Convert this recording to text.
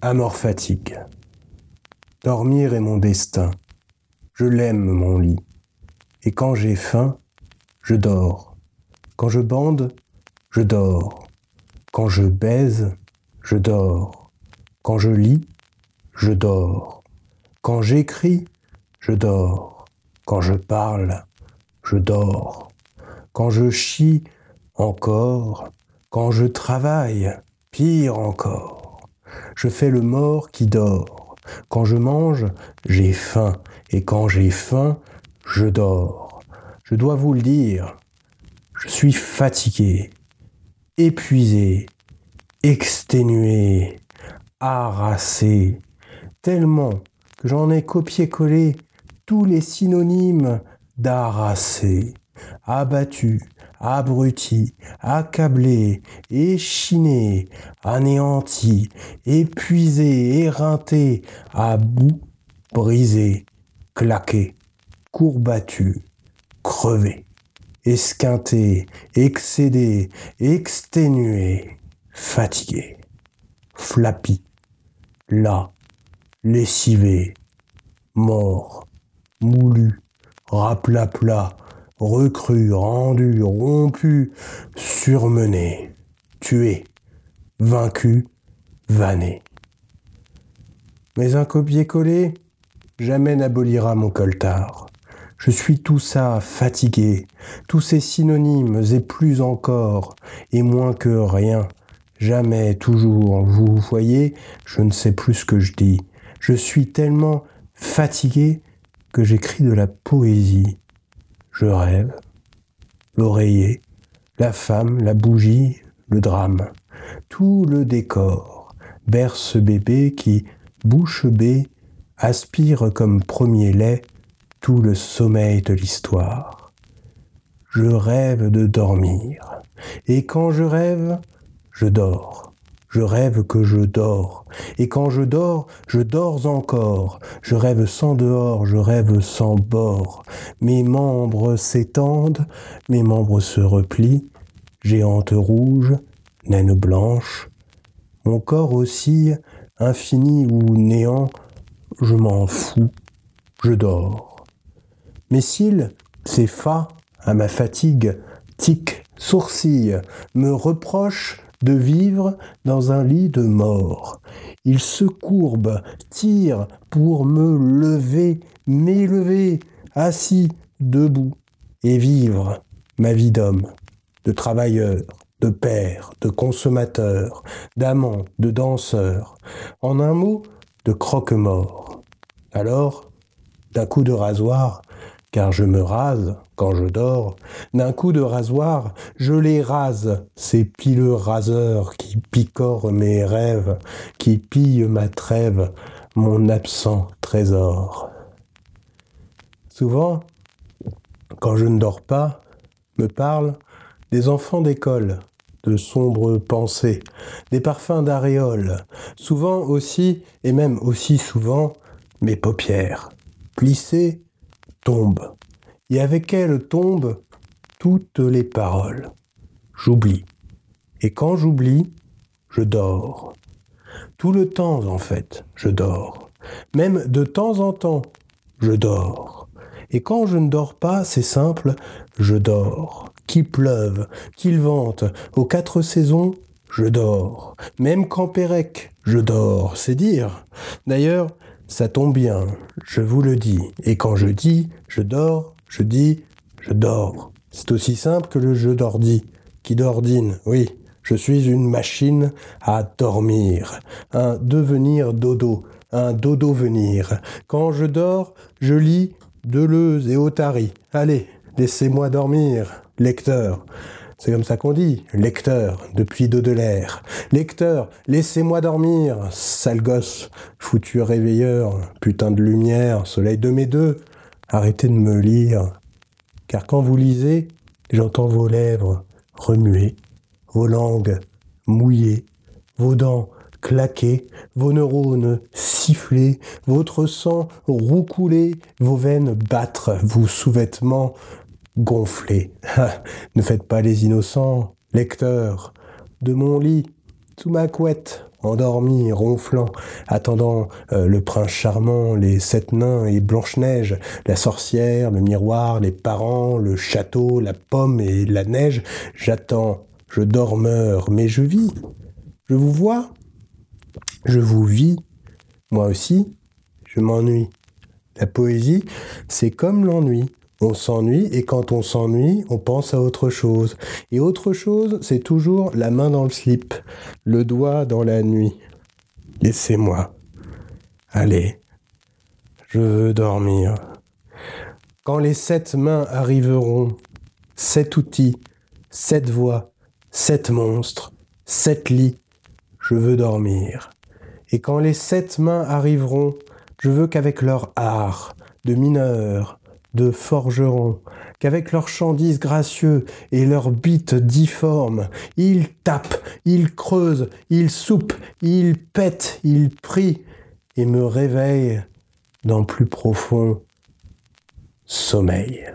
Amor fatigue. Dormir est mon destin. Je l'aime, mon lit. Et quand j'ai faim, je dors. Quand je bande, je dors. Quand je baise, je dors. Quand je lis, je dors. Quand j'écris, je dors. Quand je parle, je dors. Quand je chie, encore. Quand je travaille, pire encore. Je fais le mort qui dort. Quand je mange, j'ai faim. Et quand j'ai faim, je dors. Je dois vous le dire, je suis fatigué, épuisé, exténué, harassé, tellement que j'en ai copié-collé tous les synonymes d'harassé, abattu, abruti, accablé, échiné, anéanti, épuisé, éreinté, à bout, brisé, claqué, courbattu, crevé, esquinté, excédé, exténué, fatigué, flappy, là, lessivé, mort, moulu, raplapla, recru, rendu, rompu, surmené, tué, vaincu, vanné. Mais un copier-coller jamais n'abolira mon coltard. Je suis tout ça fatigué, tous ces synonymes et plus encore, et moins que rien. Jamais, toujours, vous voyez, je ne sais plus ce que je dis. Je suis tellement fatigué que j'écris de la poésie. Je rêve. L'oreiller, la femme, la bougie, le drame. Tout le décor berce bébé qui, bouche bée, aspire comme premier lait tout le sommeil de l'histoire. Je rêve de dormir, et quand je rêve, je dors. Je rêve que je dors, et quand je dors, je dors encore. Je rêve sans dehors, je rêve sans bord. Mes membres s'étendent, mes membres se replient, géante rouge, naine blanche. Mon corps oscille, infini ou néant, je m'en fous, je dors. Mes cils, ces fa à ma fatigue, tic, sourcils, me reprochent de vivre dans un lit de mort. Ils se courbent, tirent pour me lever, m'élever, assis, debout, et vivre ma vie d'homme, de travailleur, de père, de consommateur, d'amant, de danseur, en un mot, de croque-mort. Alors, d'un coup de rasoir, car je me rase quand je dors, d'un coup de rasoir, je les rase, ces pileux raseurs qui picorent mes rêves, qui pillent ma trêve, mon absent trésor. Souvent, quand je ne dors pas, me parlent des enfants d'école, de sombres pensées, des parfums d'aréole, souvent aussi, et même aussi souvent, mes paupières, plissées Et avec elle tombent toutes les paroles. J'oublie. Et quand j'oublie, je dors. Tout le temps, en fait, je dors. Même de temps en temps, je dors. Et quand je ne dors pas, c'est simple, je dors. Qu'il pleuve, qu'il vente, aux quatre saisons, je dors. Même quand Pérec, je dors, c'est dire. D'ailleurs, ça tombe bien, je vous le dis. Et quand je dis je dors, je dis je dors. C'est aussi simple que le jeu d'ordi, qui d'ordine, oui. Je suis une machine à dormir, un devenir dodo, un dodo venir. Quand je dors, je lis Deleuze et Otari. Allez, laissez-moi dormir, lecteur. C'est comme ça qu'on dit, lecteur, depuis Baudelaire. Lecteur, laissez-moi dormir, sale gosse, foutu réveilleur, putain de lumière, soleil de mes deux. Arrêtez de me lire, car quand vous lisez, j'entends vos lèvres remuer, vos langues mouiller, vos dents claquer, vos neurones siffler, votre sang roucouler, vos veines battre, vos sous-vêtements gonflé. ne faites pas les innocents, lecteurs. De mon lit, sous ma couette, endormi, ronflant, attendant euh, le prince charmant, les sept nains et Blanche-Neige, la sorcière, le miroir, les parents, le château, la pomme et la neige. J'attends, je dormeur, mais je vis. Je vous vois, je vous vis. Moi aussi, je m'ennuie. La poésie, c'est comme l'ennui. On s'ennuie et quand on s'ennuie, on pense à autre chose. Et autre chose, c'est toujours la main dans le slip, le doigt dans la nuit. Laissez-moi. Allez, je veux dormir. Quand les sept mains arriveront, sept outils, sept voix, sept monstres, sept lits, je veux dormir. Et quand les sept mains arriveront, je veux qu'avec leur art de mineur, de forgerons, qu'avec leurs chant gracieux et leurs bites difformes, ils tapent, ils creusent, ils soupent, ils pètent, ils prient et me réveillent dans plus profond sommeil.